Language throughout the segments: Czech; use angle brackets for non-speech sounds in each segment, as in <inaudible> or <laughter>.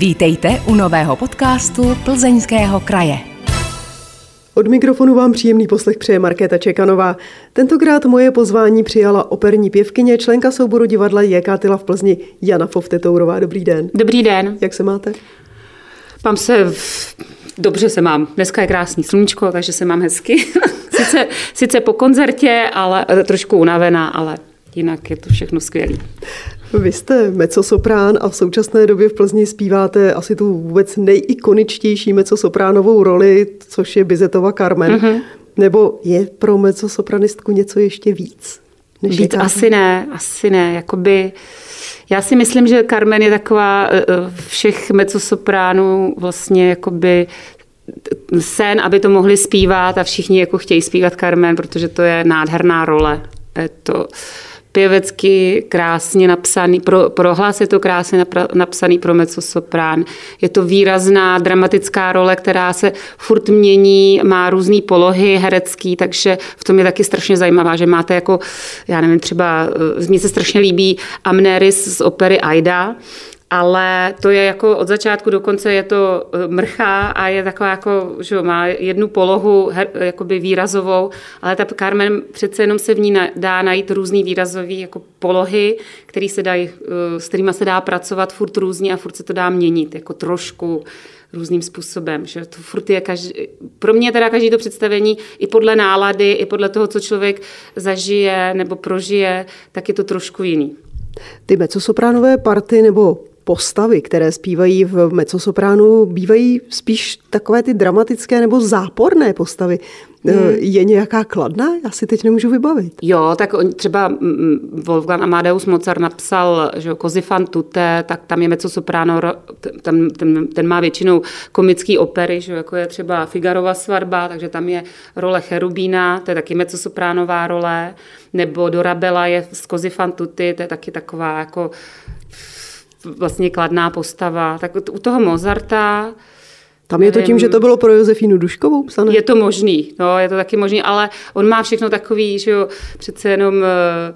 Vítejte u nového podcastu Plzeňského kraje. Od mikrofonu vám příjemný poslech přeje Markéta Čekanová. Tentokrát moje pozvání přijala operní pěvkyně, členka souboru divadla Jekátila v Plzni, Jana Fovtetourová. Dobrý den. Dobrý den. Jak se máte? Mám se... V... Dobře se mám. Dneska je krásný sluníčko, takže se mám hezky. <laughs> sice, sice po koncertě, ale trošku unavená, ale jinak je to všechno skvělé. Vy jste mecosoprán a v současné době v Plzni zpíváte asi tu vůbec nejikoničtější mecosopránovou roli, což je Bizetova Carmen. Mm-hmm. Nebo je pro mecosopranistku něco ještě víc? Než víc asi ne, asi ne. Jakoby, já si myslím, že Carmen je taková eh, eh, všech mecosopránů vlastně jakoby sen, aby to mohli zpívat a všichni jako chtějí zpívat Carmen, protože to je nádherná role. Je to, pěvecky krásně napsaný, pro, prohlas je to krásně napra, napsaný pro mezzosoprán. Je to výrazná dramatická role, která se furt mění, má různé polohy herecký, takže v tom je taky strašně zajímavá, že máte jako, já nevím, třeba, eh, mně se strašně líbí Amneris z opery Aida, ale to je jako od začátku do konce je to eh, mrchá a je taková jako, že má jednu polohu her, jakoby výrazovou, ale ta Carmen přece jenom se v ní dá najít různý výrazový jako polohy, který se dají, eh, s kterými se dá pracovat furt různě a furt se to dá měnit, jako trošku různým způsobem. Že to furt je každý, pro mě teda každý to představení i podle nálady, i podle toho, co člověk zažije nebo prožije, tak je to trošku jiný. Ty mecosopránové party nebo postavy, které zpívají v mezzosopránu, bývají spíš takové ty dramatické nebo záporné postavy. E, hmm. Je nějaká kladná? Já si teď nemůžu vybavit. Jo, tak on, třeba mm, mm, Wolfgang Amadeus Mozart napsal že Kozy fan tutte, tak tam je mezzosopráno, tam, ten, ten má většinou komický opery, že jako je třeba Figarova svatba, takže tam je role Cherubína, to je taky mezzosopránová role, nebo Dorabella je z Kozy fan tutti, to je taky taková jako vlastně kladná postava. Tak u toho Mozarta tam je to tím, že to bylo pro Josefínu Duškovou psané? Je to možný, no, je to taky možný, ale on má všechno takový, že jo, přece jenom eh,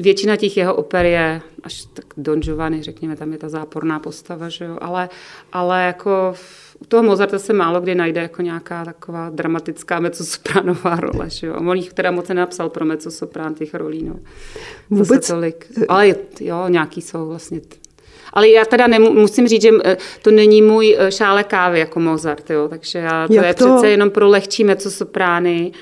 většina těch jeho oper je až tak Don Giovanni, řekněme, tam je ta záporná postava, že jo, ale, ale jako u toho Mozarta se málo kdy najde jako nějaká taková dramatická mezzosopránová role, že jo. On jich teda moc nenapsal pro mezzosoprán těch rolí, no. Vůbec? tolik. Ale jo, nějaký jsou vlastně ale já teda nemu, musím říct, že eh, to není můj eh, šále kávy jako Mozart, jo, takže já, to Jak je to? přece jenom pro lehčí mezzosoprány.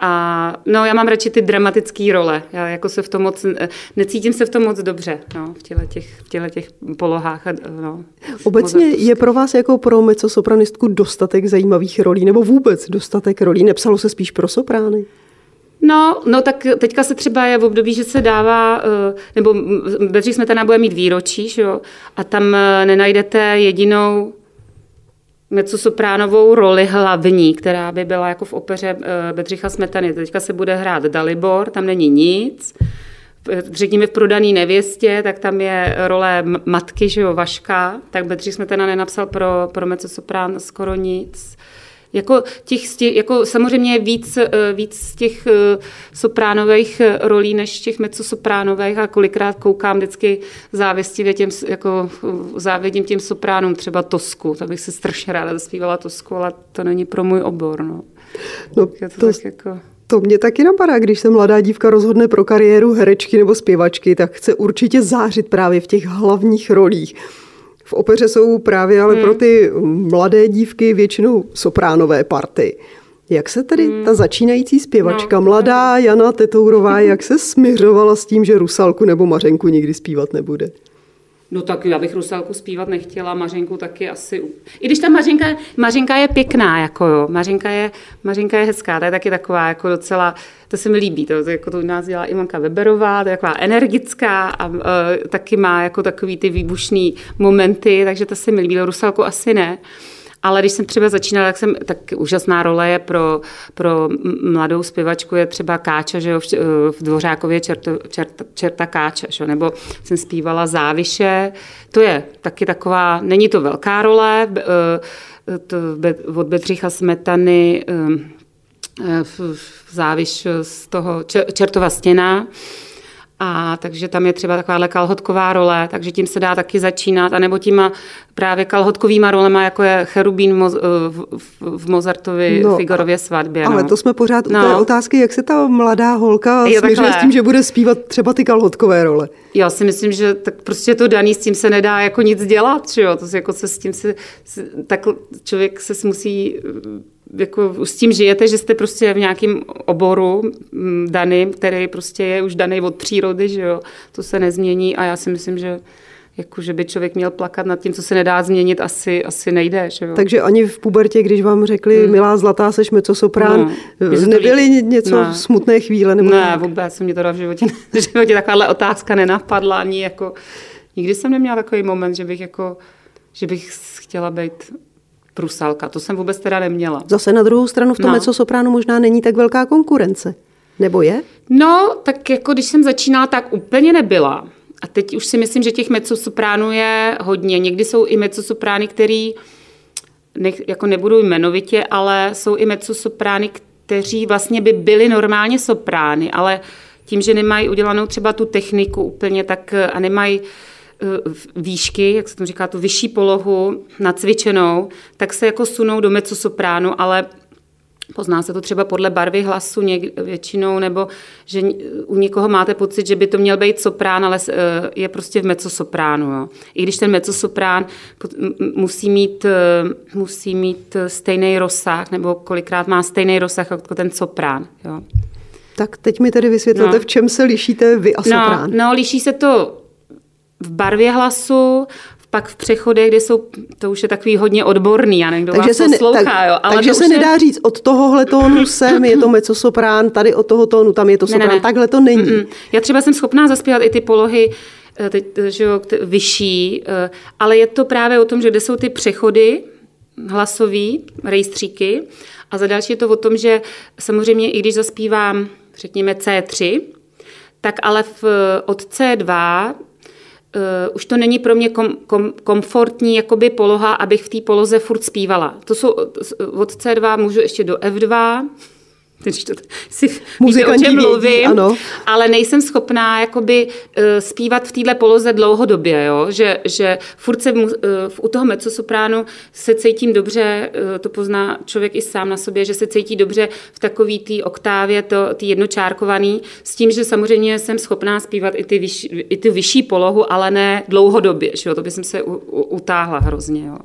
A no, já mám radši ty dramatické role. Já jako se v tom moc, eh, necítím se v tom moc dobře, no, v těle těch, v těle těch polohách. No, Obecně je pro vás jako pro mezzosopranistku dostatek zajímavých rolí, nebo vůbec dostatek rolí? Nepsalo se spíš pro soprány? No, no tak teďka se třeba je v období, že se dává, eh, nebo Bedřich Smetana bude mít výročí, že jo, a tam eh, nenajdete jedinou mezzosopránovou roli hlavní, která by byla jako v opeře eh, Bedřicha Smetany. Teďka se bude hrát Dalibor, tam není nic. Řekněme v prodaný nevěstě, tak tam je role matky, že jo, Vaška, tak Bedřich Smetana nenapsal pro, pro mezzosoprán skoro nic. Jako, těch, těch, jako samozřejmě víc, eh, víc těch eh, sopránových eh, rolí než těch mezzosopránových a kolikrát koukám vždycky závěstivě těm, jako závědím těm sopránům, třeba Tosku, tak bych se strašně ráda zaspívala Tosku, ale to není pro můj obor. No, no to, to, tak jako... To mě taky napadá, když se mladá dívka rozhodne pro kariéru herečky nebo zpěvačky, tak chce určitě zářit právě v těch hlavních rolích. V opeře jsou právě ale hmm. pro ty mladé dívky většinou sopránové party. Jak se tedy hmm. ta začínající zpěvačka, no, mladá Jana Tetourová, jak se <laughs> směřovala s tím, že Rusalku nebo Mařenku nikdy zpívat nebude? No tak já bych Rusalku zpívat nechtěla, Mařenku taky asi. I když ta Mařenka, Mařenka je pěkná, jako jo, Mařenka je, Mařenka je hezká, to je taky taková jako docela, to se mi líbí, to, to jako to u nás dělá Ivanka Weberová, to je taková energická a uh, taky má jako takový ty výbušný momenty, takže to se mi líbí, Rusalku asi ne. Uh, ale když jsem třeba začínala, tak jsem, tak úžasná role je pro, pro mladou zpěvačku je třeba Káča, že jo, v, v Dvořákově čerto, čert, čerta Káča, že? nebo jsem zpívala Záviše. To je taky taková, není to velká role, eh, to od Bedřicha Smetany eh, v záviš z toho Čertova stěna, A takže tam je třeba takováhle kalhotková role, takže tím se dá taky začínat, anebo těma právě kalhotkovýma rolema, jako je Cherubín v, Mo- v, v Mozartovi no, Figorově svatbě. Ale no. to jsme pořád no. u té no. otázky, jak se ta mladá holka jo, směřuje s tím, že bude zpívat třeba ty kalhotkové role. Já si myslím, že tak prostě to daný, s tím se nedá jako nic dělat, že jo? To jako se s tím se, tak člověk se musí jako s tím žijete, že jste prostě v nějakém oboru mm, daným, který prostě je už daný od přírody, že jo, to se nezmění a já si myslím, že jako, že by člověk měl plakat nad tím, co se nedá změnit, asi, asi nejde. Že jo? Takže ani v pubertě, když vám řekli, hmm. milá zlatá, seš soprán, no, nebyly něco ne. smutné chvíle? Nebo ne, tak? vůbec mě to v životě, <laughs> v životě takováhle otázka nenapadla, ani jako, nikdy jsem neměla takový moment, že bych jako, že bych chtěla být prusalka. To jsem vůbec teda neměla. Zase na druhou stranu v tom no. sopránu možná není tak velká konkurence. Nebo je? No, tak jako když jsem začínala, tak úplně nebyla. A teď už si myslím, že těch mezzosopránů je hodně. Někdy jsou i mezzosoprány, který ne, jako nebudou jmenovitě, ale jsou i mezzosoprány, kteří vlastně by byli normálně soprány, ale tím, že nemají udělanou třeba tu techniku úplně, tak a nemají Eh, výšky, jak se to říká, tu vyšší polohu nacvičenou, tak se jako sunou do mezzosopránu, ale Pozná se to třeba podle barvy hlasu něk, většinou, nebo že u někoho máte pocit, že by to měl být soprán, ale eh, je prostě v mezzosopránu. Jo. I když ten mezzosoprán musí mít, eh, musí mít stejný rozsah, nebo kolikrát má stejný rozsah jako ten soprán. Jo. Tak teď mi tedy vysvětlete, no. v čem se lišíte vy a soprán. No, no liší se to v barvě hlasu, pak v přechodech, kde jsou, to už je takový hodně odborný, já nevím, takže vás se poslouchá, tak, jo. Ale takže se je... nedá říct, od tohohle tónu <laughs> sem je to mezzosoprán, tady od toho tónu tam je to soprán, ne, ne, ne. takhle to není. Mm-mm. Já třeba jsem schopná zaspívat i ty polohy, eh, teď, že jo, vyšší, eh, ale je to právě o tom, že kde jsou ty přechody hlasový, rejstříky a za další je to o tom, že samozřejmě i když zaspívám, řekněme C3, tak ale v, od C2 uh, už to není pro mě kom, kom, komfortní jakoby poloha, abych v té poloze furt zpívala. To jsou od C2 můžu ještě do F2, když to si víte, o čem mluvím, ano. ale nejsem schopná jakoby uh, zpívat v téhle poloze dlouhodobě, jo? Že, že furt se uh, u toho mezzosopránu se cítím dobře, uh, to pozná člověk i sám na sobě, že se cítí dobře v takový té oktávě, to, tý jednočárkovaný, s tím, že samozřejmě jsem schopná zpívat i ty, vyš, i ty vyšší polohu, ale ne dlouhodobě, že jo? to by jsem se u, u, utáhla hrozně. Jo?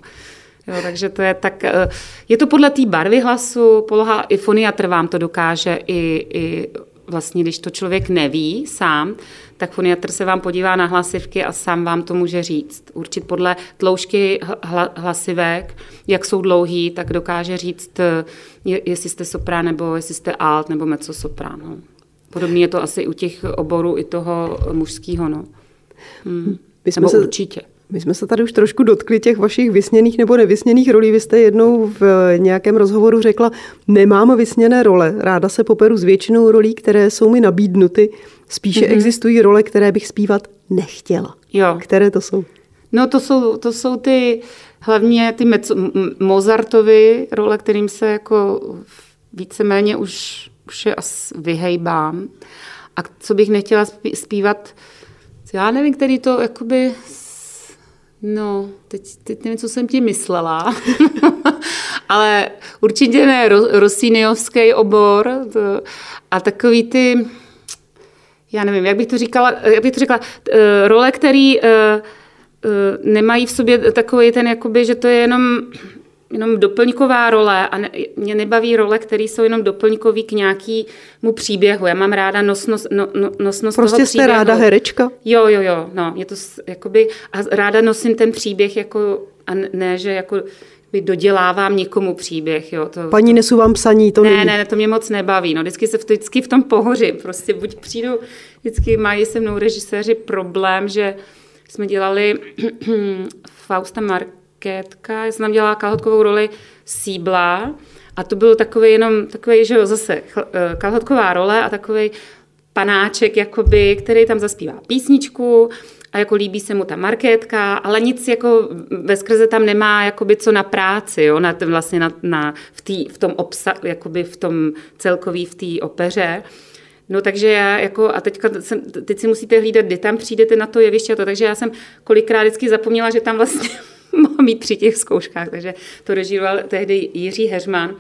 Jo, takže to je tak, eh, je to podle té barvy hlasu, poloha i foniatr vám to dokáže i, i vlastně, když to člověk neví sám, tak foniatr se vám podívá na hlasivky a sám vám to může říct. Určit podle tloušťky hla, hlasivek, jak jsou dlouhý, tak dokáže říct, eh, jestli jste soprán, nebo jestli jste alt, nebo mezzosoprán. No. Podobně je to asi u těch oborů i toho mužského. No. Hmm. My jsme nebo se, určitě. My jsme se tady už trošku dotkli těch vašich vysněných nebo nevysněných rolí. Vy jste jednou v nějakém rozhovoru řekla, nemám vysněné role, ráda se poperu s většinou rolí, které jsou mi nabídnuty. Spíše mm-hmm. existují role, které bych zpívat nechtěla. Jo. Které to jsou? No to jsou, to jsou ty hlavně ty Mozartovy role, kterým se jako víceméně už, už je asi vyhejbám. A co bych nechtěla zpívat, já nevím, který to jakoby No, teď, teď nevím, co jsem ti myslela, <laughs> ale určitě ne Rosíniovský obor to, a takový ty, já nevím, jak bych to říkala, jak bych to říkala, eh, role, který uh, uh, nemají v sobě takový ten, jakoby, že to je jenom jenom doplňková role a ne, mě nebaví role, které jsou jenom doplňkový k nějakému příběhu. Já mám ráda nosnost, no, no, nosnost prostě toho příběhu. ráda herečka? Jo, jo, jo. No, mě to jakoby, a ráda nosím ten příběh jako, a ne, že jako dodělávám někomu příběh. Jo, to, Paní nesu vám psaní, to ne, není. Ne, to mě moc nebaví. No, vždycky se vždycky v tom pohořím. Prostě buď přijdu, vždycky mají se mnou režiséři problém, že jsme dělali <clears throat> Fausta Mark Kétka, já jsem tam dělala kalhotkovou roli Síbla a to byl takový jenom, takový, že jo, zase eh, kalhotková role a takový panáček, jakoby, který tam zaspívá písničku a jako líbí se mu ta markétka, ale nic jako ve skrze tam nemá jakoby co na práci, jo, na, vlastně na, na, v, tý, v tom obsa, jakoby v tom celkový v té opeře. No takže já jako, a teďka jsem, teď si musíte hlídat, kdy tam přijdete na to jeviště a to, takže já jsem kolikrát vždycky zapomněla, že tam vlastně <laughs> mám mít při těch zkouškách, takže to režíroval tehdy Jiří Heřman.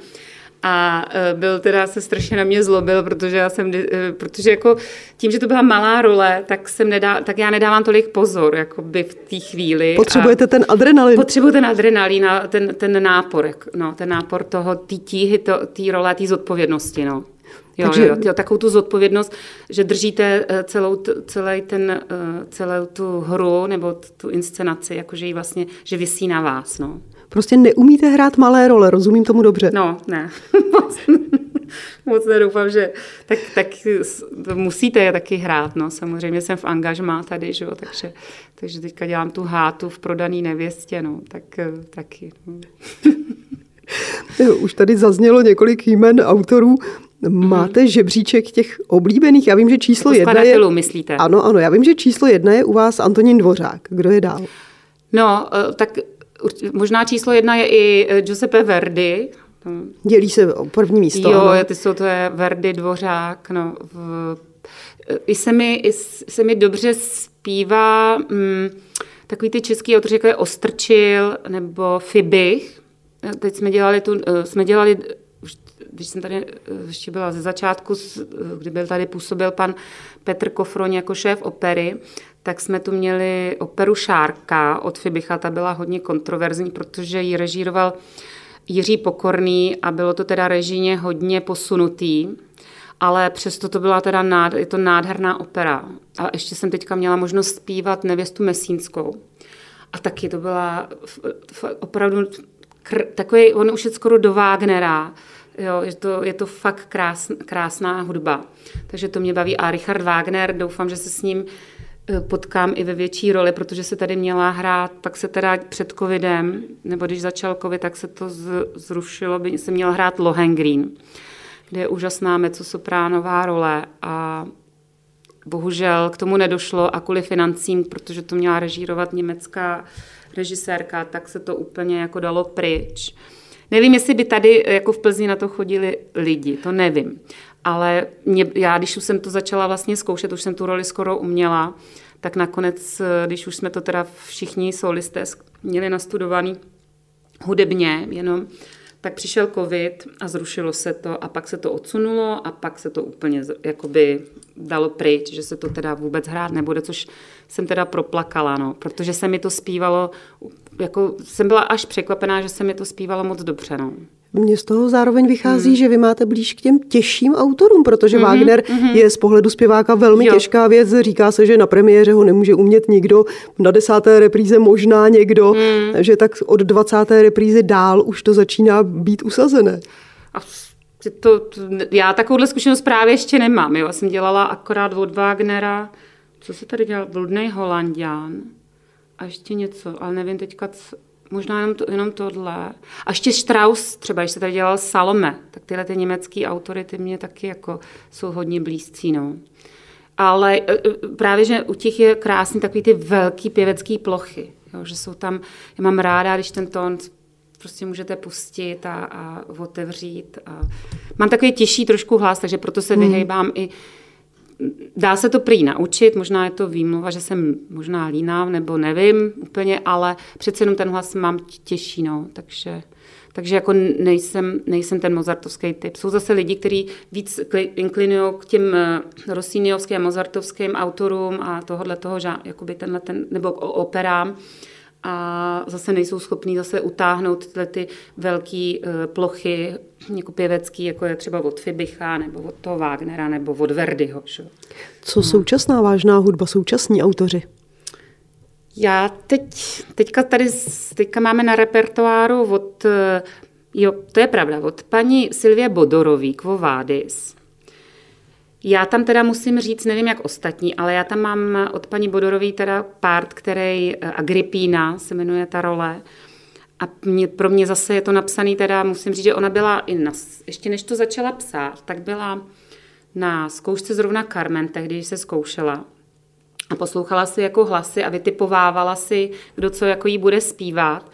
A e, byl teda se strašně na mě zlobil, protože já jsem, e, protože jako tím, že to byla malá role, tak, jsem nedá, tak já nedávám tolik pozor, jako by v té chvíli. Potřebujete a ten adrenalin. Potřebuji ten adrenalin a ten, ten nápor, no, ten nápor toho, té tíhy, té role, té zodpovědnosti, no. Jo, Takže... jo, jo, takovou tu zodpovědnost, že držíte e, celou, celý ten, celou tu hru nebo tu inscenaci, jakože ji vlastně, že vysí na vás, no. Prostě neumíte hrát malé role, rozumím tomu dobře. No, ne. <laughs> Moc nedoufám, že tak, tak musíte je taky hrát. No. Samozřejmě jsem v angažmá tady, že jo, takže, takže teďka dělám tu hátu v prodaný nevěstě, no, tak eh, taky. No. <laughs> Už tady zaznělo několik jmen autorů. Máte žebříček těch oblíbených? Já vím, že číslo jako jedna je... myslíte? Ano, ano, já vím, že číslo jedna je u vás Antonín Dvořák. Kdo je dál? No, eh, tak Možná číslo jedna je i eh, Giuseppe Verdi. Dělí se o první místo. Jo, ano. ty jsou to je Verdi, Dvořák. No, v, i, se mi, I se mi dobře zpívá mm, takový ty český autoři, jako je Ostrčil nebo Fibich. Teď jsme dělali, tu, eh, jsme dělali když jsem tady eh, ještě byla ze začátku, kdy byl tady působil pan Petr Kofroň jako šéf opery, tak jsme tu měli operu Šárka od Fibicha, ta byla hodně kontroverzní, protože ji režíroval Jiří Pokorný a bylo to teda režíně hodně posunutý, ale přesto to byla teda nád, je to nádherná opera. A ještě jsem teďka měla možnost zpívat Nevěstu Mesínskou. A taky to byla opravdu kr, takový, on už je skoro do Wagnera, Jo, je, to, je to fakt krásn, krásná hudba. Takže to mě baví. A Richard Wagner, doufám, že se s ním Eh, potkám i ve větší roli, protože se tady měla hrát, pak se teda před covidem, nebo když začal covid, tak se to zrušilo, by se měla hrát Lohengrin, kde je úžasná mezosopránová role a bohužel k tomu nedošlo a kvůli financím, protože to měla režírovat německá režisérka, tak se to úplně jako dalo pryč. Nevím, jestli by tady jako v Plzni na to chodili lidi, to nevím. Ale mě, já, když už jsem to začala vlastně zkoušet, už jsem tu roli skoro uměla, tak nakonec, když už jsme to teda všichni solisté měli nastudovaný hudebně jenom, tak přišel covid a zrušilo se to a pak se to odsunulo a pak se to úplně jakoby dalo pryč, že se to teda vůbec hrát nebude, což jsem teda proplakala, no, protože se mi to zpívalo, jako jsem byla až překvapená, že se mi to zpívalo moc dobře, no. Mně z toho zároveň vychází, hmm. že vy máte blíž k těm těžším autorům, protože hmm. Wagner hmm. je z pohledu zpěváka velmi jo. těžká věc. Říká se, že na premiéře ho nemůže umět nikdo, na desáté repríze možná někdo, hmm. že tak od dvacáté reprízy dál už to začíná být usazené. A to, to, já takovouhle zkušenost právě ještě nemám. Jo. Já jsem dělala akorát od Wagnera, co se tady dělal, Bludný Holandian a ještě něco, ale nevím teďka, co, možná jenom, to, jenom tohle. A ještě Strauss, třeba, když se tady dělal Salome, tak tyhle ty německé autory, ty mě taky jako jsou hodně blízcí, no. Ale e, e, právě, že u těch je krásný takový ty velký pěvecký plochy, jo, že jsou tam, já mám ráda, když ten tón prostě můžete pustit a, a otevřít. A... Mám takový těžší trošku hlas, takže proto se hmm. vyhejbám i Dá se to prý naučit, možná je to výmluva, že jsem možná líná, nebo nevím úplně, ale přece jenom ten hlas mám těžší, no, takže... Takže jako nejsem, nejsem ten mozartovský typ. Jsou zase lidi, kteří víc inklinují k těm eh, Rossiniovským a mozartovským autorům a tohohle toho, jakoby tenhle ten, nebo operám a zase nejsou schopní zase utáhnout tyhle ty velké uh, plochy jako pěvecký, jako je třeba od Fibicha, nebo od toho Wagnera, nebo od Verdiho. Šo? Co no. současná vážná hudba, současní autoři? Já teď, teďka tady teďka máme na repertoáru od, eh, jo, to je pravda, od paní Silvie Bodorový, Quo Vadis. Já tam teda musím říct, nevím jak ostatní, ale já tam mám od paní Bodorový teda part, který eh, Agripína se jmenuje ta role. A mě, pro mě zase je to napsaný teda, musím říct, že ona byla i na, ještě než to začala psát, tak byla na zkoušce zrovna Carmen, tehdy se zkoušela. A poslouchala si jako hlasy a vytipovávala si, kdo co jako jí bude zpívat.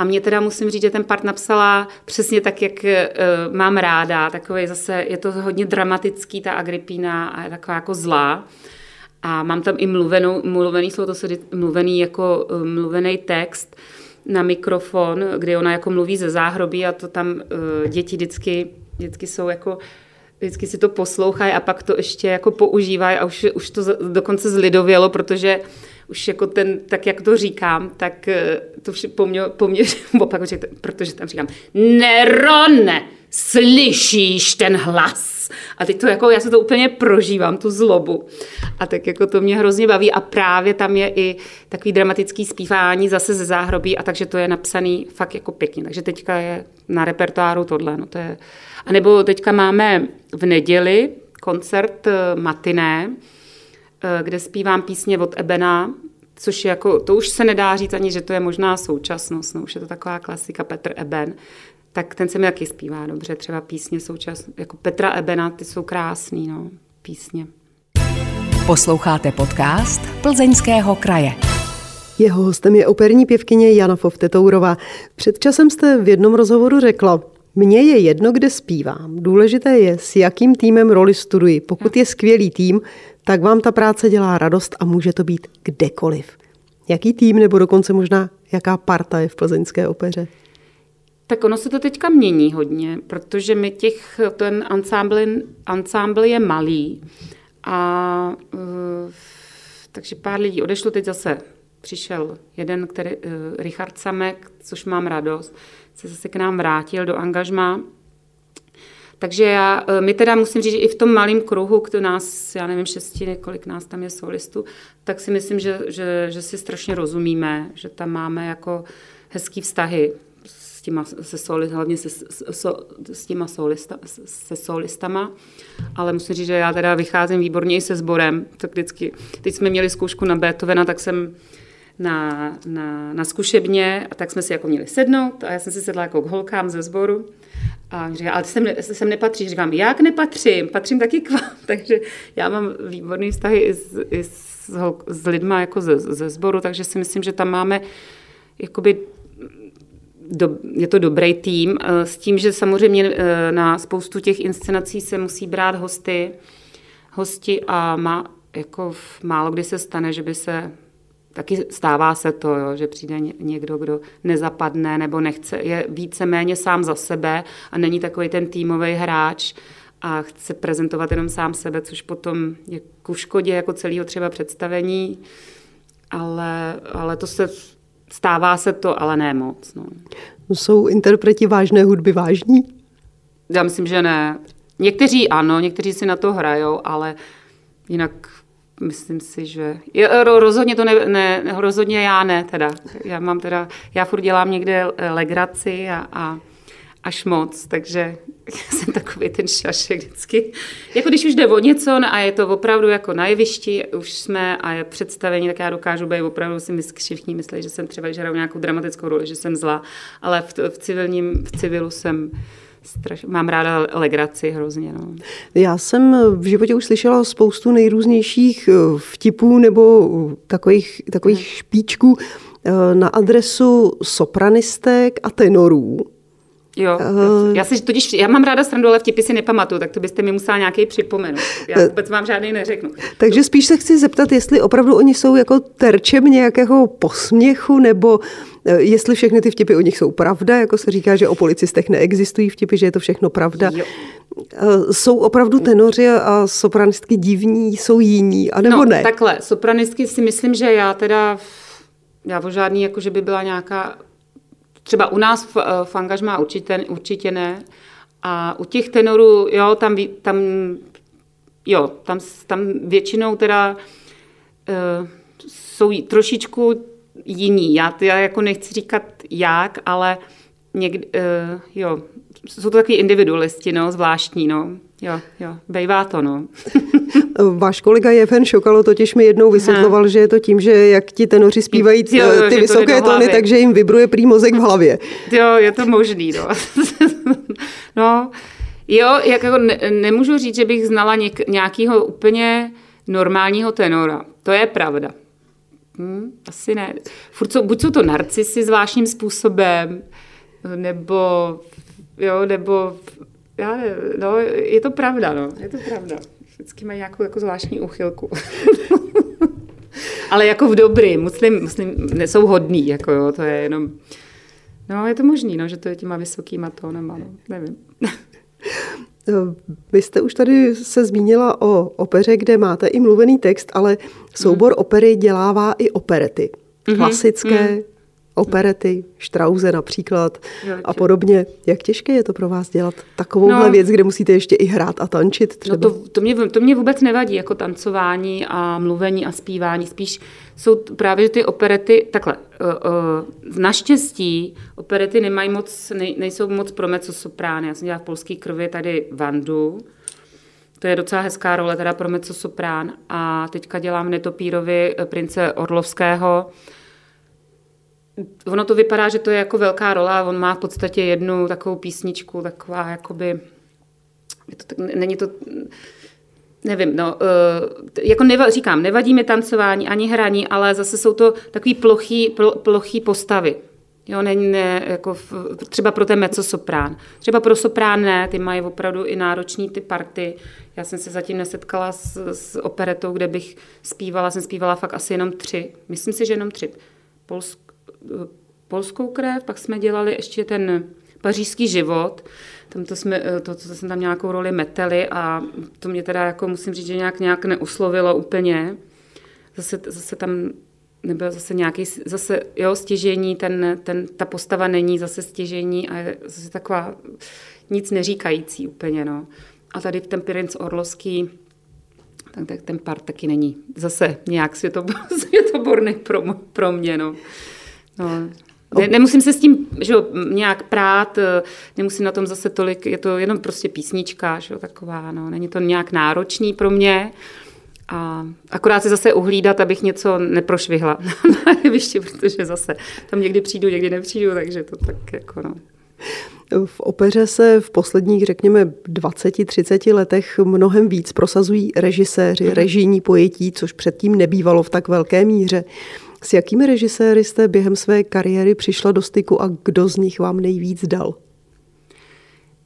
A mě teda musím říct, že ten part napsala přesně tak, jak uh, mám ráda. Takový zase, je to hodně dramatický, ta Agripína a je taková jako zlá. A mám tam i mluvenou, mluvený slovo, to se mluvený jako uh, mluvený text na mikrofon, kdy ona jako mluví ze záhrobí a to tam uh, děti vždycky, vždycky jsou jako vždycky si to poslouchají a pak to ještě jako používají a už, už to dokonce zlidovělo, protože už jako ten, tak jak to říkám, tak eh, to vše po mně, po mně <laughs> opak, protože tam říkám, Nerone, slyšíš ten hlas? A teď to jako, já se to úplně prožívám, tu zlobu. A tak jako to mě hrozně baví a právě tam je i takový dramatický zpívání zase ze záhrobí a takže to je napsaný fakt jako pěkně. Takže teďka je na repertoáru tohle. No to je... A nebo teďka máme v neděli koncert eh, matiné, kde zpívám písně od Ebena, což je jako, to už se nedá říct ani, že to je možná současnost, no už je to taková klasika Petr Eben, tak ten se mi taky zpívá dobře, třeba písně součas, jako Petra Ebena, ty jsou krásný, no, písně. Posloucháte podcast Plzeňského kraje. Jeho hostem je operní pěvkyně Jana Fovtetourová. Před časem jste v jednom rozhovoru řekla, mně je jedno, kde zpívám. Důležité je, s jakým týmem roli studuji. Pokud je skvělý tým, tak vám ta práce dělá radost a může to být kdekoliv. Jaký tým nebo dokonce možná jaká parta je v plzeňské opeře? Tak ono se to teďka mění hodně, protože my těch, ten ensemble je malý a uh, takže pár lidí odešlo, teď zase přišel jeden, který, uh, Richard Samek, což mám radost, se zase k nám vrátil do angažma takže já, e, my teda musím říct, že i v tom malém kruhu, kdo nás, já nevím, šesti, kolik nás tam je solistů, tak si myslím, že, že, že si strašně rozumíme, že tam máme jako hezký vztahy s těma, se soli, hlavně se, so, s těma solista, se solistama, ale musím říct, že já teda vycházím výborně i se sborem, tak vždycky, teď jsme měli zkoušku na Beethovena, tak jsem na, na, na zkušebně, a tak jsme si jako měli sednout a já jsem si sedla jako k holkám ze sboru a říká, ale sem, sem nepatří. Říkám, jak nepatřím? Patřím taky k vám. <laughs> Takže já mám výborný vztahy i s, i s, s lidma jako ze, ze sboru, takže si myslím, že tam máme jakoby do, je to dobrý tým, eh, s tím, že samozřejmě eh, na spoustu těch inscenací se musí brát hosty, hosti a má, jako málo kdy se stane, že by se Taky stává se to, jo, že přijde někdo, kdo nezapadne nebo nechce, je víceméně sám za sebe a není takový ten týmový hráč a chce prezentovat jenom sám sebe, což potom je ku škodě jako celého třeba představení, ale, ale to se stává se to, ale ne moc. No. Jsou interpreti vážné hudby vážní? Já myslím, že ne. Někteří ano, někteří si na to hrajou, ale jinak myslím si, že rozhodně to ne, ne, rozhodně já ne teda. Já mám teda, já furt dělám někde legraci a, a až moc, takže já <laughs> jsem takový ten šašek vždycky. Jako když už jde o něco a je to opravdu jako na jevišti, už jsme a je představení, tak já dokážu být opravdu si mysl, všichni myslí, že jsem třeba, že nějakou dramatickou roli, že jsem zlá, ale v, v civilním, v civilu jsem straš... mám ráda legraci hrozně. No. Já jsem v životě už slyšela spoustu nejrůznějších eh, vtipů nebo takových, takových špičků eh, na adresu sopranistek a tenorů. Jo, uh, já si totiž, já mám ráda srandu, ale vtipy si nepamatuju, tak to byste mi musela nějaký připomenout. Já vůbec vám žádný neřeknu. Takže spíš se chci zeptat, jestli opravdu oni jsou jako terčem nějakého posměchu, nebo Eh, jestli všechny ty vtipy o nich jsou pravda, jako se říká, že o policistech neexistují vtipy, že je to všechno pravda. Jo. Eh, jsou opravdu tenoři a sopranistky divní, jsou jiní, anebo no, ne? takhle, sopranistky si myslím, že já teda, já o žádný, jako že by byla nějaká, třeba u nás v, eh, v angažmá určitě, určitě ne, a u těch tenorů, jo, tam, tam jo, tam, tam většinou teda uh, jsou trošičku jiní. Já, já jako nechci říkat jak, ale někdy, uh, jo, jsou to takový individualisti, no, zvláštní, no. Jo, jo, bejvá to, no. <laughs> Váš kolega Jefen Šokalo totiž mi jednou vysvětloval, že je to tím, že jak ti tenoři zpívají jo, jo, ty vysoké tóny, takže jim vibruje prý mozek v hlavě. <laughs> Jo, je to možný, no. <laughs> no, jo, jak jako ne, nemůžu říct, že bych znala něk, nějakého úplně normálního tenora. To je pravda Hm, asi ne. Furt jsou, buď jsou to narcisy zvláštním způsobem, nebo, jo, nebo, já ne, no, je to pravda, no, je to pravda. Vždycky mají nějakou jako zvláštní úchylku. <laughs> Ale jako v dobrý, muslim, muslim nejsou hodný, jako jo, to je jenom, no je to možný, no, že to je těma vysokýma tónama, no, nevím. <laughs> Vy jste už tady se zmínila o opeře, kde máte i mluvený text, ale soubor hmm. opery dělává i operety. Mhm, Klasické hmm operety, Štrauze například a podobně. Jak těžké je to pro vás dělat takovouhle no, věc, kde musíte ještě i hrát a tančit třeba? No to, to, mě, to mě vůbec nevadí, jako tancování a mluvení a zpívání. Spíš jsou právě ty operety, takhle, uh, uh, naštěstí operety nemají moc, ne, nejsou moc pro soprány. Já jsem dělala v polské krvi tady Vandu, to je docela hezká role teda pro soprán a teďka dělám Netopírovi eh, prince Orlovského, ono to vypadá, že to je jako velká rola, on má v podstatě jednu takovou písničku, taková jakoby, je to, není to, nevím, no, uh, jako neva, říkám, nevadí mi tancování ani hraní, ale zase jsou to takový plochý, pl, plochý postavy. Jo, ne, ne, jako v, třeba pro ten mezzosoprán. Třeba pro soprán ne, ty mají opravdu i náročný ty party. Já jsem se zatím nesetkala s, s operetou, kde bych zpívala, jsem zpívala fakt asi jenom tři. Myslím si, že jenom tři. Polsk, polskou krev, pak jsme dělali ještě ten pařížský život, tam to, jsme, to, to jsem tam nějakou roli meteli a to mě teda jako musím říct, že nějak, nějak neuslovilo úplně. Zase, zase tam nebyl zase nějaký, zase jo, stěžení, ten, ten, ta postava není zase stěžení a je zase taková nic neříkající úplně, no. A tady ten Pirinc Orlovský, tak, tak ten part taky není zase nějak <laughs> světoborný pro, pro mě, no. No, ne, nemusím se s tím že jo, nějak prát, eh, nemusím na tom zase tolik, je to jenom prostě písnička, že jo, taková, no, není to nějak náročný pro mě. A akorát se zase uhlídat, abych něco neprošvihla <laughs> na jevišti, protože zase tam někdy přijdu, někdy nepřijdu, takže to tak jako no. V opeře se v posledních, řekněme, 20-30 letech mnohem víc prosazují režiséři, mm-hmm. režijní pojetí, což předtím nebývalo v tak velké míře. S jakými režiséry jste během své kariéry přišla do styku a kdo z nich vám nejvíc dal?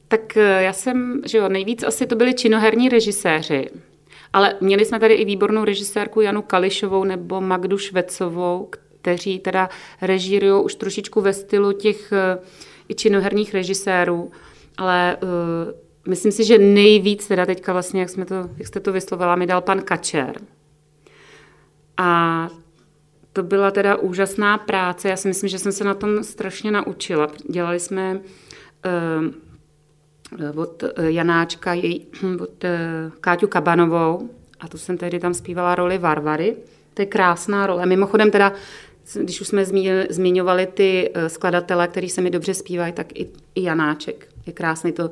Tak eh, já jsem, že jo, nejvíc asi to byli činoherní režiséři. Ale měli jsme tady i výbornou režisérku Janu Kališovou nebo Magdu Švecovou, kteří teda režírují už trošičku ve stylu těch eh, i činoherních režisérů. Ale uh, myslím si, že nejvíc teda teďka vlastně, jak, jsme to, jak jste to vyslovila, mi dal pan Kačer. A to byla teda úžasná práce. Já si myslím, že jsem se na tom strašně naučila. Dělali jsme uh, od Janáčka, jej, od uh, Káťu Kabanovou, a to jsem tehdy tam zpívala roli Varvary. To je krásná role. Mimochodem teda, když už jsme zmiňovali ty skladatele, který se mi dobře zpívají, tak i, i Janáček je krásný. To,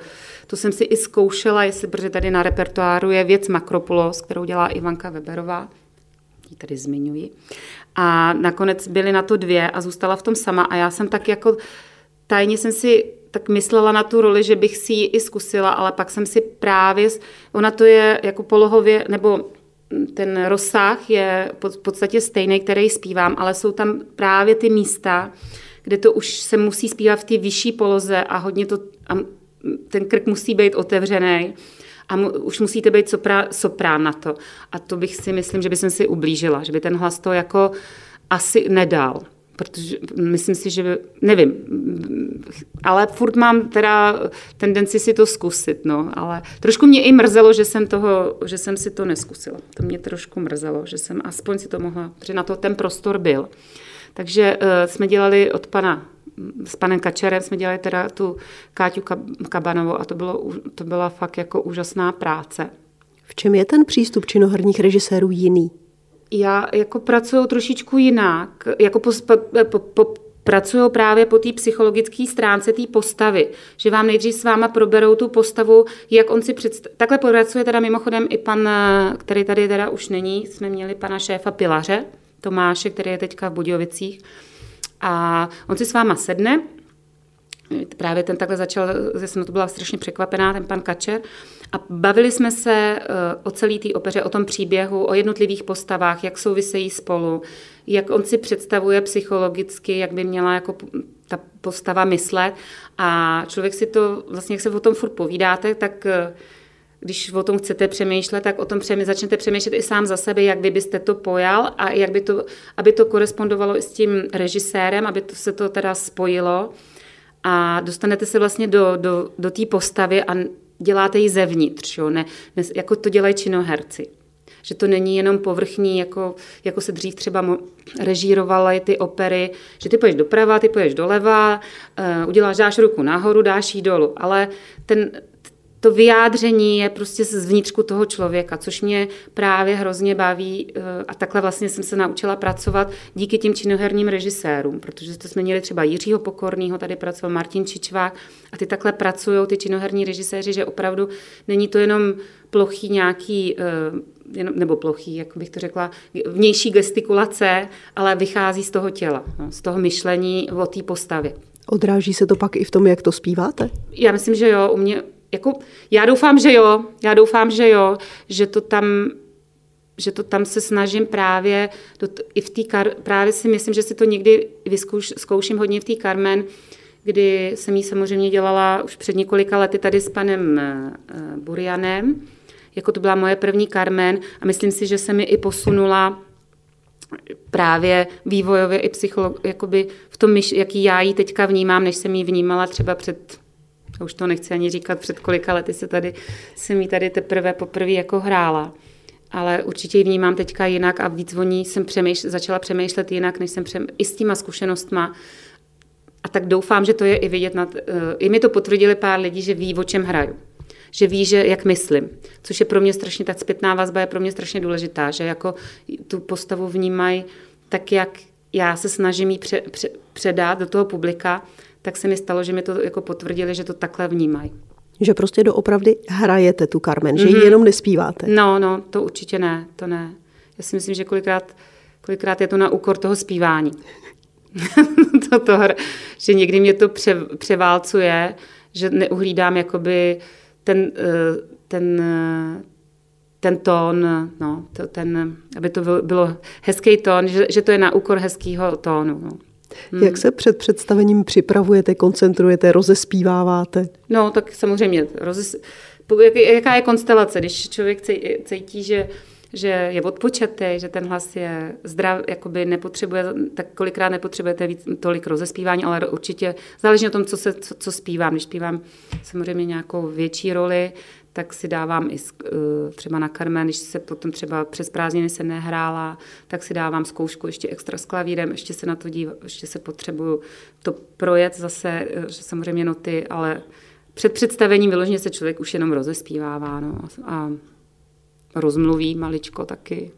to jsem si i zkoušela, jestli, protože tady na repertoáru je věc Makropulos, kterou dělá Ivanka Weberová, ji tady zmiňuji. A nakonec byly na to dvě a zůstala v tom sama. A já jsem tak jako tajně jsem si tak myslela na tu roli, že bych si ji i zkusila, ale pak jsem si právě, ona to je jako polohově, nebo ten rozsah je v podstatě stejný, který zpívám, ale jsou tam právě ty místa, kde to už se musí zpívat v té vyšší poloze a hodně to, a ten krk musí být otevřený a mu, už musíte být soprá, soprán na to. A to bych si myslím, že bych si ublížila, že by ten hlas to jako asi nedal. Protože myslím si, že nevím, ale furt mám teda tendenci si to zkusit, no, ale trošku mě i mrzelo, že jsem, toho, že jsem si to neskusila. To mě trošku mrzelo, že jsem aspoň si to mohla, protože na to ten prostor byl. Takže uh, jsme dělali od pana s panem Kačerem jsme dělali teda tu Káťu Kabanovou a to, bylo, to byla fakt jako úžasná práce. V čem je ten přístup činoherních režisérů jiný? Já jako pracuju trošičku jinak, jako po, po, po, pracují právě po té psychologické stránce té postavy, že vám nejdřív s váma proberou tu postavu, jak on si představí. Takhle pracuje teda mimochodem i pan, který tady teda už není, jsme měli pana šéfa Pilaře, Tomáše, který je teďka v Budějovicích, a on si s váma sedne, právě ten takhle začal, já jsem to byla strašně překvapená, ten pan Kačer. A bavili jsme se o celé té opeře, o tom příběhu, o jednotlivých postavách, jak souvisejí spolu, jak on si představuje psychologicky, jak by měla jako ta postava myslet. A člověk si to, vlastně jak se o tom furt povídáte, tak když o tom chcete přemýšlet, tak o tom přemý, začnete přemýšlet i sám za sebe, jak vy byste to pojal a jak by to, aby to korespondovalo i s tím režisérem, aby to, se to teda spojilo a dostanete se vlastně do, do, do té postavy a děláte ji zevnitř, jo? Ne, ne, jako to dělají činoherci. Že to není jenom povrchní, jako, jako se dřív třeba režírovaly ty opery, že ty půjdeš doprava, ty půjdeš doleva, uh, uděláš, dáš ruku nahoru, dáš ji dolů. Ale ten, to vyjádření je prostě z vnitřku toho člověka, což mě právě hrozně baví eh, a takhle vlastně jsem se naučila pracovat díky těm činoherním režisérům, protože to jsme měli třeba Jiřího Pokorného, tady pracoval Martin Čičvák a ty takhle pracují, ty činoherní režiséři, že opravdu není to jenom plochý nějaký eh, nebo plochý, jak bych to řekla, vnější gestikulace, ale vychází z toho těla, no, z toho myšlení o té postavě. Odráží se to pak i v tom, jak to zpíváte? Já myslím, že jo. U mě jako, já doufám, že jo, já doufám, že jo, že to tam že to tam se snažím právě, do, i v té právě si myslím, že si to někdy vyzkouš, zkouším hodně v té Carmen, kdy jsem ji samozřejmě dělala už před několika lety tady s panem uh, Burianem, jako to byla moje první Carmen a myslím si, že se mi i posunula právě vývojově i psycholog, jakoby v tom, jaký já ji teďka vnímám, než jsem ji vnímala třeba před už to nechci ani říkat, před kolika lety se tady, jsem jí tady teprve poprvé jako hrála. Ale určitě ji vnímám teďka jinak a víc o ní jsem přemýšl, začala přemýšlet jinak, než jsem přem, i s těma zkušenostma. A tak doufám, že to je i vidět. Nad, uh, I mi to potvrdili pár lidí, že ví, o čem hraju. Že ví, že jak myslím. Což je pro mě strašně, ta zpětná vazba je pro mě strašně důležitá, že jako tu postavu vnímají tak, jak já se snažím jí pře, pře, předat do toho publika, tak se mi stalo, že mi to jako potvrdili, že to takhle vnímají. Že prostě doopravdy hrajete tu Carmen, mm-hmm. že ji mhm. jenom nespíváte. No, no, to určitě ne, to ne. Já si myslím, že kolikrát, kolikrát je to na úkor toho zpívání. <laughs> to, to, že někdy mě to pře, převálcuje, že neuhlídám jakoby ten, eh, ten, eh, ten tón, no, to, ten, aby to bylo hezký tón, že, že to je na úkor hezkého tónu. No. Hmm. Jak se před představením připravujete, koncentrujete, rozespíváváte? No, tak samozřejmě. Rozes... Jaká je konstelace, když člověk cítí, že že je odpočatý, že ten hlas je zdrav, jakoby nepotřebuje, tak kolikrát nepotřebujete víc, tolik rozespívání, ale určitě záleží na tom, co, se, co, co zpívám. Když zpívám samozřejmě nějakou větší roli, tak si dávám i eh, třeba na Carmen, když se potom třeba přes prázdniny se nehrála, tak si dávám zkoušku ještě extra s klavírem, ještě se na to dívám, ještě se potřebuju to projet zase, eh, samozřejmě noty, ale před představením vyloženě se člověk už jenom rozespívává no, a rozmluví maličko taky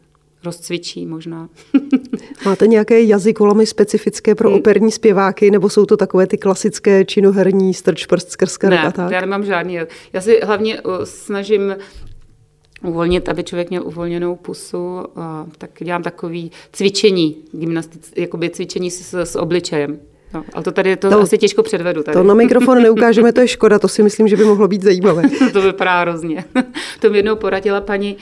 rozcvičí možná. <laughs> Máte nějaké jazykolamy specifické pro hmm. operní zpěváky, nebo jsou to takové ty klasické činoherní strč prst skrz ne, a tak? já nemám žádný. Já si hlavně snažím uvolnit, aby člověk měl uvolněnou pusu, tak dělám takový cvičení, gymnastické, jakoby cvičení s, s obličejem. No, ale to tady to, to asi těžko předvedu. Tady. To na mikrofon <laughs> neukážeme, to je škoda, to si myslím, že by mohlo být zajímavé. <laughs> to vypadá hrozně. to mi jednou poradila paní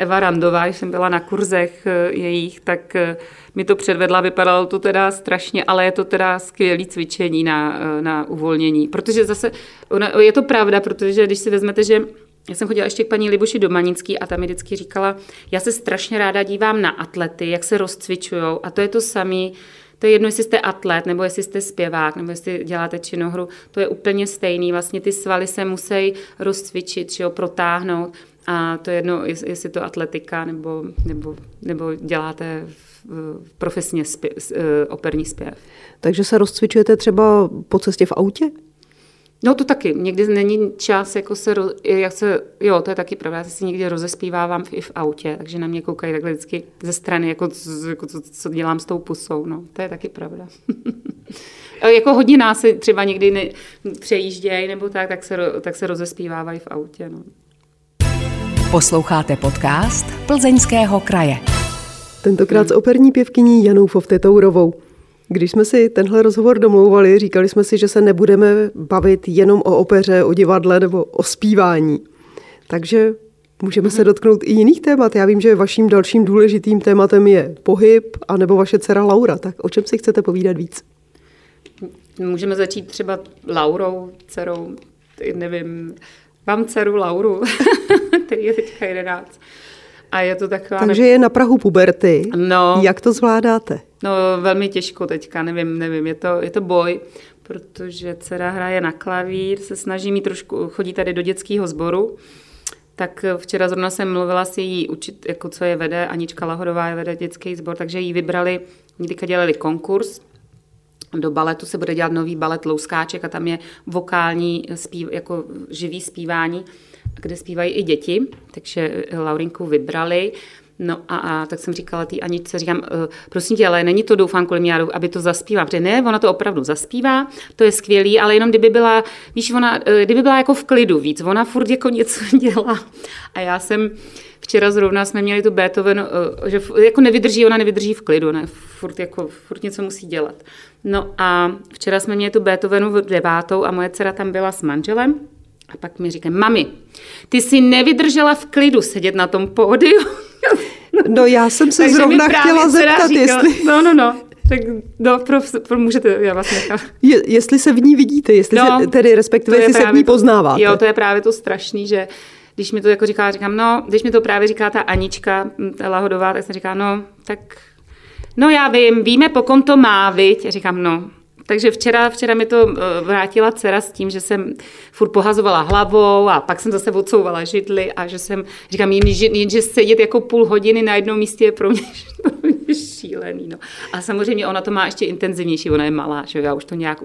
Eva Randová, když jsem byla na kurzech eh, jejich, tak eh, mi to předvedla, vypadalo to teda strašně, ale je to teda skvělé cvičení na, eh, na uvolnění. Protože zase, je to pravda, protože když si vezmete, že já jsem chodila ještě k paní Libuši Domanický a tam mi vždycky říkala, já se strašně ráda dívám na atlety, jak se rozcvičují a to je to samé, to je jedno, jestli jste atlet, nebo jestli jste zpěvák, nebo jestli děláte činohru, to je úplně stejný. Vlastně ty svaly se musí rozcvičit, či jo, protáhnout. A to je jedno, jestli to atletika, nebo, nebo, nebo děláte profesně zpěv, e, operní zpěv. Takže se rozcvičujete třeba po cestě v autě? No to taky. Někdy není čas, jako se, jak se, jo, to je taky pravda, já si někdy rozespívávám i v autě, takže na mě koukají takhle vždycky ze strany, jako, jako co, co dělám s tou pusou, no, to je taky pravda. <laughs> jako hodně nás se třeba někdy ne, přejíždějí nebo tak, tak se, tak se rozespívávají v autě, no. Posloucháte podcast Plzeňského kraje. Tentokrát s operní pěvkyní Janou Fovtetourovou. Když jsme si tenhle rozhovor domlouvali, říkali jsme si, že se nebudeme bavit jenom o opeře, o divadle nebo o zpívání. Takže můžeme se dotknout i jiných témat. Já vím, že vaším dalším důležitým tématem je pohyb, anebo vaše dcera Laura. Tak o čem si chcete povídat víc? Můžeme začít třeba Laurou, dcerou, nevím, mám dceru Lauru, <laughs> který je teďka 11. A je to taková... Takže je na Prahu puberty. No. Jak to zvládáte? No velmi těžko teďka, nevím, nevím, je to, je to boj, protože dcera hraje na klavír, se snaží mít trošku, chodí tady do dětského sboru, tak včera zrovna jsem mluvila s její učit, jako co je vede, Anička Lahodová je vede dětský sbor, takže jí vybrali, oni teďka dělali konkurs, do baletu se bude dělat nový balet Louskáček a tam je vokální, zpív, jako živý zpívání, kde zpívají i děti, takže Laurinku vybrali. No a, a tak jsem říkala té Aničce, říkám, uh, prosím tě, ale není to doufám kvůli mě, aby to zaspívá. Protože ne, ona to opravdu zaspívá, to je skvělý, ale jenom kdyby byla, víš, ona, uh, kdyby byla jako v klidu víc, ona furt jako něco <laughs> dělá. A já jsem, včera zrovna jsme měli tu Beethoven, uh, že jako nevydrží, ona nevydrží v klidu, ne, furt, jako, furt něco musí dělat. No a včera jsme měli tu Beethovenu v devátou a moje dcera tam byla s manželem a pak mi říká, mami, ty jsi nevydržela v klidu sedět na tom pódiu. <laughs> No já jsem se zrovna chtěla zeptat, říkala, jestli... No, no, no. Tak no, pro, pro, můžete, já vás nechám. Je, jestli se v ní vidíte, jestli no, se, tedy respektive, jestli se v ní poznáváte. Jo, to je právě to strašný, že když mi to jako říká, říkám, no, když mi to právě říká ta Anička, ta Lahodová, tak jsem říká, no, tak, no já vím, víme, po kom to má, viď? Já říkám, no, takže včera, včera mi to eh, vrátila dcera s tím, že jsem furt pohazovala hlavou a pak jsem zase odsouvala židly a že jsem, říkám jim, že, že sedět jako půl hodiny na jednom místě je pro mě <laughs> <laughs> šílený. No. A samozřejmě ona to má ještě intenzivnější, ona je malá, že já už to nějak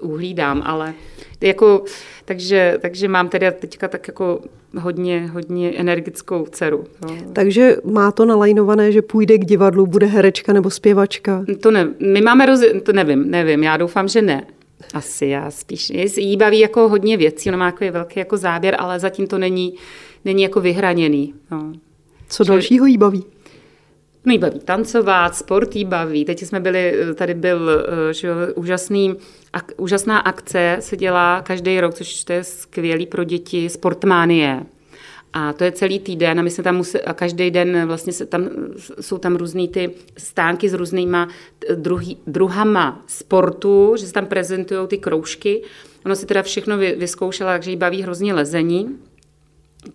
uhlídám, ale jako, takže, takže mám tedy teďka tak jako hodně, hodně energickou dceru. Jo. Takže má to nalajnované, že půjde k divadlu, bude herečka nebo zpěvačka? To ne, my máme, roz, to nevím, nevím, já doufám, že ne. Asi já spíš. Jí baví jako hodně věcí, ona má jako velký jako záběr, ale zatím to není, není jako vyhraněný. No. Co dalšího jí baví? No baví tancovat, sport jí baví. Teď jsme byli, tady byl eh, že, úžasný, ak, úžasná akce, se dělá každý rok, což to je skvělý pro děti, Sportmánie. A to je celý týden a my jsme tam museli, a každý den vlastně se tam, jsou tam různý ty stánky s různýma druhý, druhama sportu, že se tam prezentují ty kroužky. Ono si teda všechno vyzkoušela, takže jí baví hrozně lezení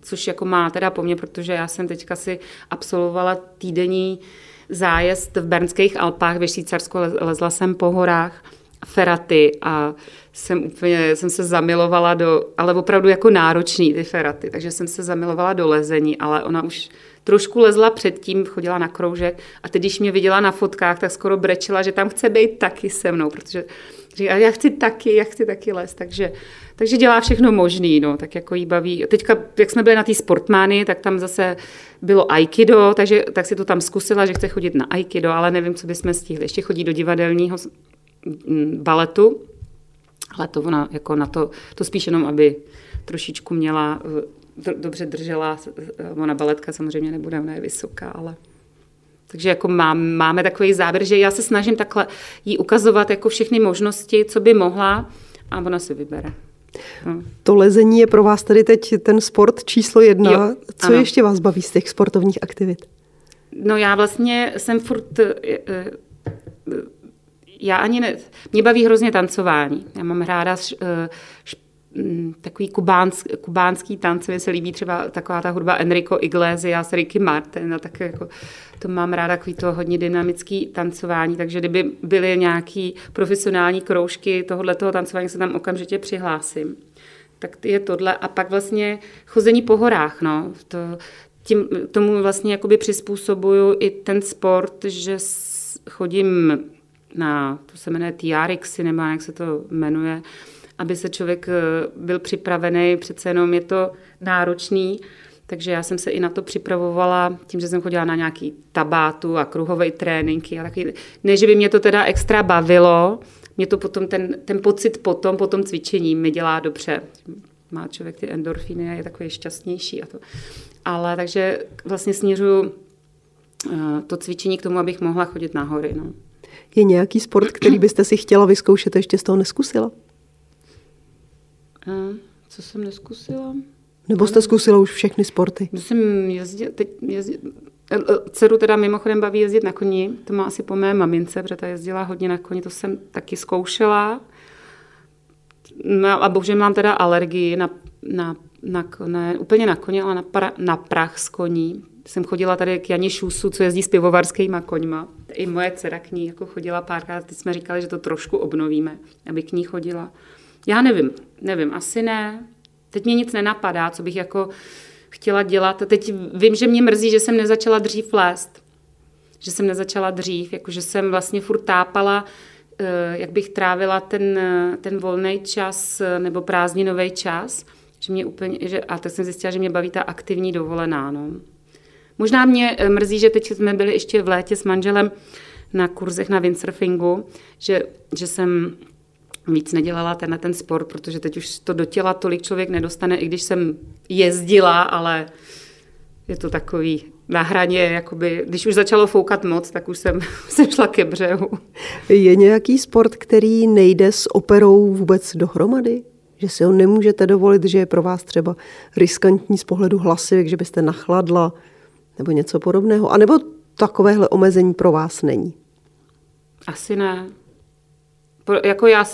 což jako má teda po mně, protože já jsem teďka si absolvovala týdenní zájezd v Bernských Alpách ve Švýcarsku, lezla jsem po horách feraty a jsem úplně, jsem se zamilovala do, ale opravdu jako náročný ty feraty, takže jsem se zamilovala do lezení, ale ona už trošku lezla předtím, chodila na kroužek a teď, když mě viděla na fotkách, tak skoro brečela, že tam chce být taky se mnou, protože říká, já chci taky, já chci taky les, takže, takže dělá všechno možný, no, tak jako jí baví. Teďka, jak jsme byli na té sportmány, tak tam zase bylo aikido, takže tak si to tam zkusila, že chce chodit na aikido, ale nevím, co bychom stihli. Ještě chodí do divadelního baletu, ale to ona jako na to, to spíš jenom, aby trošičku měla, eh, dobře držela, ona baletka samozřejmě nebude, ona je vysoká, ale takže jako mám, máme takový záběr, že já se snažím takhle jí ukazovat jako všechny možnosti, co by mohla a ona si vybere. No. To lezení je pro vás tady teď ten sport číslo jedna. Jo, co ano. ještě vás baví z těch sportovních aktivit? No já vlastně jsem furt... Eh, eh, já ani ne... Mě baví hrozně tancování. Já mám ráda eh, Mm, takový kubánsk, kubánský tance, mi se líbí třeba taková ta hudba Enrico Iglesias, Ricky Martin, a tak jako to mám ráda, takový to hodně dynamický tancování, takže kdyby byly nějaký profesionální kroužky tohoto tancování, se tam okamžitě přihlásím. Tak je tohle. A pak vlastně chození po horách, no. To, tím, tomu vlastně jakoby přizpůsobuju i ten sport, že chodím na, to se jmenuje TRX, nebo jak se to jmenuje, aby se člověk eh, byl připravený, přece jenom je to náročný, takže já jsem se i na to připravovala tím, že jsem chodila na nějaký tabátu a kruhové tréninky. A taky, ne, že by mě to teda extra bavilo, mě to potom, ten, ten pocit potom, po tom cvičení mi dělá dobře. Má člověk ty endorfiny a je takový šťastnější. A to. Ale takže vlastně směřuju eh, to cvičení k tomu, abych mohla chodit na hory. No. Je nějaký sport, který byste si chtěla vyzkoušet a ještě z toho neskusila? A, co jsem neskusila? Nebo jste zkusila už všechny sporty? Jsem jezdila, teď jezdila, e, e, dceru teda mimochodem baví jezdit na koni, to má asi po mé mamince, protože ta jezdila hodně na koni, to jsem taky zkoušela. No a bohužel mám teda alergii na, na, na ne úplně na koně, ale na, pra, na prach z koní. Jsem chodila tady k Janě Šusu, co jezdí s pivovarskýma koňma. I moje dcera k ní jako chodila párkrát, teď jsme říkali, že to trošku obnovíme, aby k ní chodila. Já nevím, nevím, asi ne. Teď mě nic nenapadá, co bych jako chtěla dělat. Teď vím, že mě mrzí, že jsem nezačala dřív lézt. Že jsem nezačala dřív, jakože jsem vlastně furt tápala, eh, jak bych trávila ten, ten volný čas eh, nebo prázdninový čas. Že mě úplně, že, a tak jsem zjistila, že mě baví ta aktivní dovolená. No. Možná mě eh, mrzí, že teď jsme byli ještě v létě s manželem na kurzech na windsurfingu, že, že jsem víc nedělala ten, ten sport, protože teď už to do těla tolik člověk nedostane, i když jsem jezdila, ale je to takový na hraně, jakoby, když už začalo foukat moc, tak už jsem, <laughs> jsem šla ke břehu. Je nějaký sport, který nejde s operou vůbec dohromady? Že si ho nemůžete dovolit, že je pro vás třeba riskantní z pohledu hlasivek, že byste nachladla nebo něco podobného? A nebo takovéhle omezení pro vás není? Asi ne jako já,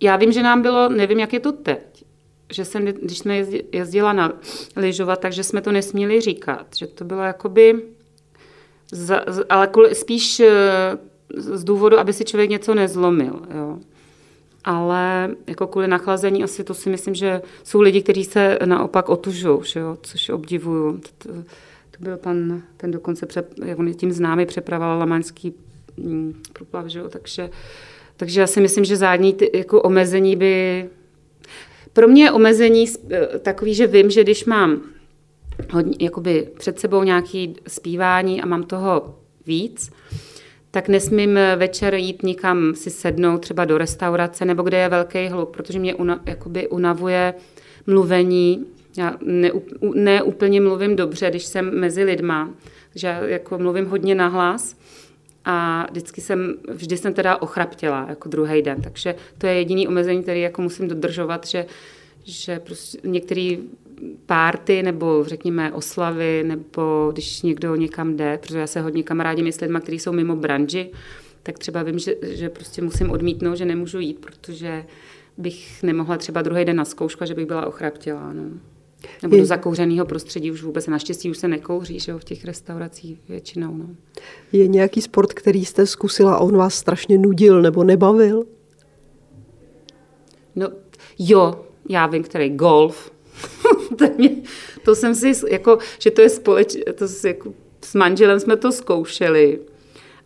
já vím, že nám bylo, nevím, jak je to teď, že jsem, když jsme jezdila na lyžovat, takže jsme to nesměli říkat, že to bylo jakoby, za, ale spíš eh, z důvodu, aby si člověk něco nezlomil, jo. Ale jako kvůli nachlazení asi to si myslím, že jsou lidi, kteří se naopak otužují, což obdivuju. To, to byl pan, ten dokonce, pře, on je tím známý, přepravoval lamaňský mm, průplav, že jo, takže takže já si myslím, že zádní ty, jako omezení by... Pro mě je omezení eh, takový, že vím, že když mám hodně, jakoby před sebou nějaký zpívání a mám toho víc, tak nesmím večer jít nikam si sednout, třeba do restaurace, nebo kde je velký hluk, protože mě una, jakoby unavuje mluvení. Já ne, ne úplně mluvím dobře, když jsem mezi lidma, že jako mluvím hodně nahlas a vždycky jsem, vždy jsem teda ochraptěla jako druhý den, takže to je jediný omezení, který jako musím dodržovat, že, že prostě některé párty nebo řekněme oslavy, nebo když někdo někam jde, protože já se hodně kamarádím s lidmi, kteří jsou mimo branži, tak třeba vím, že, že prostě musím odmítnout, že nemůžu jít, protože bych nemohla třeba druhý den na zkoušku, že bych byla ochraptělá. No. Nebo do zakouřeného prostředí už vůbec. Naštěstí už se nekouří že jo, v těch restauracích většinou. No. Je nějaký sport, který jste zkusila a on vás strašně nudil nebo nebavil? No, jo, já vím, který golf. <laughs> to, mě, to jsem si, jako, že to je společně, to jako, s manželem jsme to zkoušeli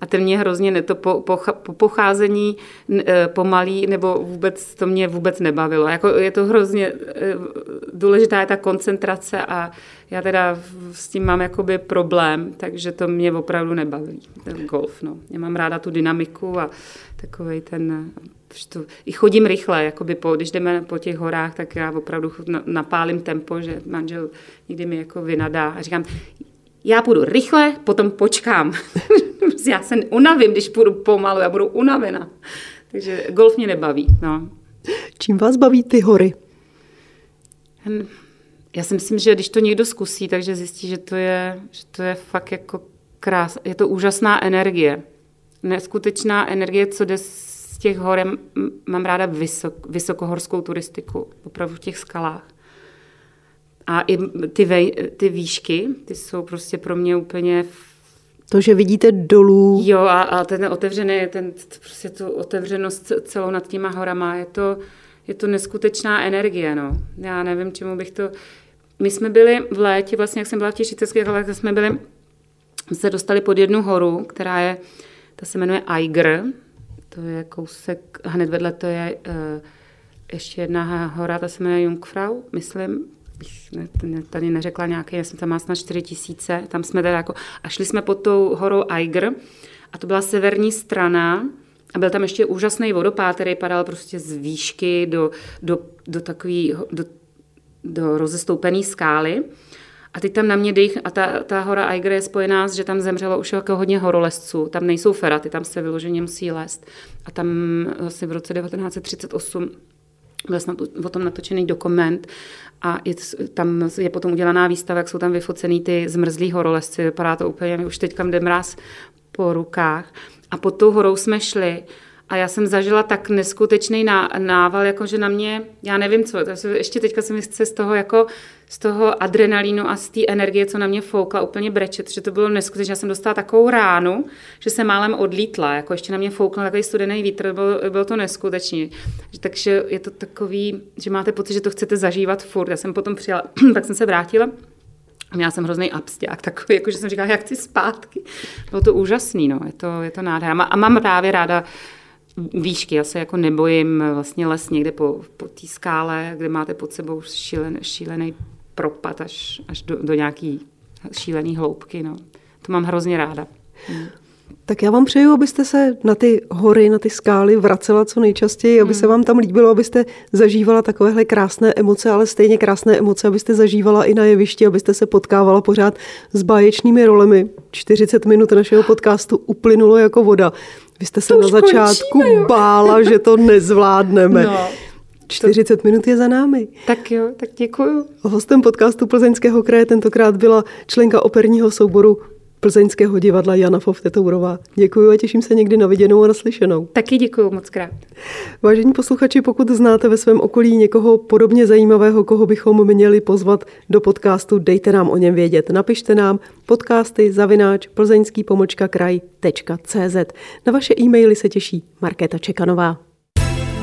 a ten mě hrozně ne, to po, po, po pocházení e, pomalý, nebo vůbec to mě vůbec nebavilo. Jako je to hrozně e, důležitá je ta koncentrace a já teda s tím mám jakoby problém, takže to mě opravdu nebaví, ten golf. No. Já mám ráda tu dynamiku a takový ten to, i chodím rychle, jakoby po, když jdeme po těch horách, tak já opravdu napálím tempo, že manžel někdy mi jako vynadá a říkám, já půjdu rychle, potom počkám. <laughs> já se unavím, když půjdu pomalu, já budu unavena. Takže golf mě nebaví. No. Čím vás baví ty hory? Hm, já si myslím, že když to někdo zkusí, takže zjistí, že to je, že to je fakt jako krás. Je to úžasná energie. Neskutečná energie, co jde z těch hor. Mám ráda vysok, vysokohorskou turistiku, opravdu v těch skalách. A i ty, vej, ty výšky, ty jsou prostě pro mě úplně... To, že vidíte dolů. Jo, a, a ten otevřený, ten, prostě tu otevřenost celou nad těma horama, je to, je to neskutečná energie, no. Já nevím, čemu bych to... My jsme byli v létě, vlastně jak jsem byla v těch švýcarských horách, jsme byli, se dostali pod jednu horu, která je, ta se jmenuje Eiger, to je kousek, hned vedle to je uh, ještě jedna hora, ta se jmenuje Jungfrau, myslím, bych ne, tady neřekla nějaké, já jsem tam má snad 4 tisíce, tam jsme teda jako, a šli jsme pod tou horou Eiger a to byla severní strana a byl tam ještě úžasný vodopád, který padal prostě z výšky do, do, do takový, do, do rozestoupené skály. A teď tam na mě dých, a ta, ta hora Eiger je spojená s, že tam zemřelo už jako hodně horolezců. Tam nejsou feraty, tam se vyloženě musí lézt. A tam vlastně v roce 1938 byl snad o tom natočený dokument a je, tam je potom udělaná výstava, jak jsou tam vyfocený ty zmrzlí horolezci. Vypadá to úplně, už teďka jde mráz po rukách. A pod tou horou jsme šli a já jsem zažila tak neskutečný nával, jako že na mě, já nevím co, ještě teďka se z toho jako z toho adrenalínu a z té energie, co na mě foukla, úplně brečet, že to bylo neskutečné. Já jsem dostala takovou ránu, že jsem málem odlítla, jako ještě na mě foukl takový studený vítr, bylo, bylo to neskutečné. Takže je to takový, že máte pocit, že to chcete zažívat furt. Já jsem potom přijela, <clears throat> tak jsem se vrátila Měla jsem hrozný absták, takový, jako že jsem říkala, jak chci zpátky. Bylo to úžasný, no, je to, je to nádhera. A mám právě ráda výšky, já se jako nebojím vlastně les někde po, po té skále, kde máte pod sebou šílen, šílený propad až, až do, do nějaký šílený hloubky, no. To mám hrozně ráda. Hmm. Tak já vám přeju, abyste se na ty hory, na ty skály vracela co nejčastěji, aby se hmm. vám tam líbilo, abyste zažívala takovéhle krásné emoce, ale stejně krásné emoce, abyste zažívala i na jevišti, abyste se potkávala pořád s báječnými rolemi. 40 minut našeho podcastu uplynulo jako voda. Vy jste se to na začátku končíme, bála, že to nezvládneme. <laughs> No. 40 to... minut je za námi. Tak jo, tak děkuju. Hostem podcastu Plzeňského kraje tentokrát byla členka operního souboru Plzeňského divadla Jana Foftetourová. Děkuji a těším se někdy na viděnou a naslyšenou. Taky děkuji moc krát. Vážení posluchači, pokud znáte ve svém okolí někoho podobně zajímavého, koho bychom měli pozvat do podcastu, dejte nám o něm vědět. Napište nám podcasty zavináč plzeňský kraj.cz. Na vaše e-maily se těší Markéta Čekanová.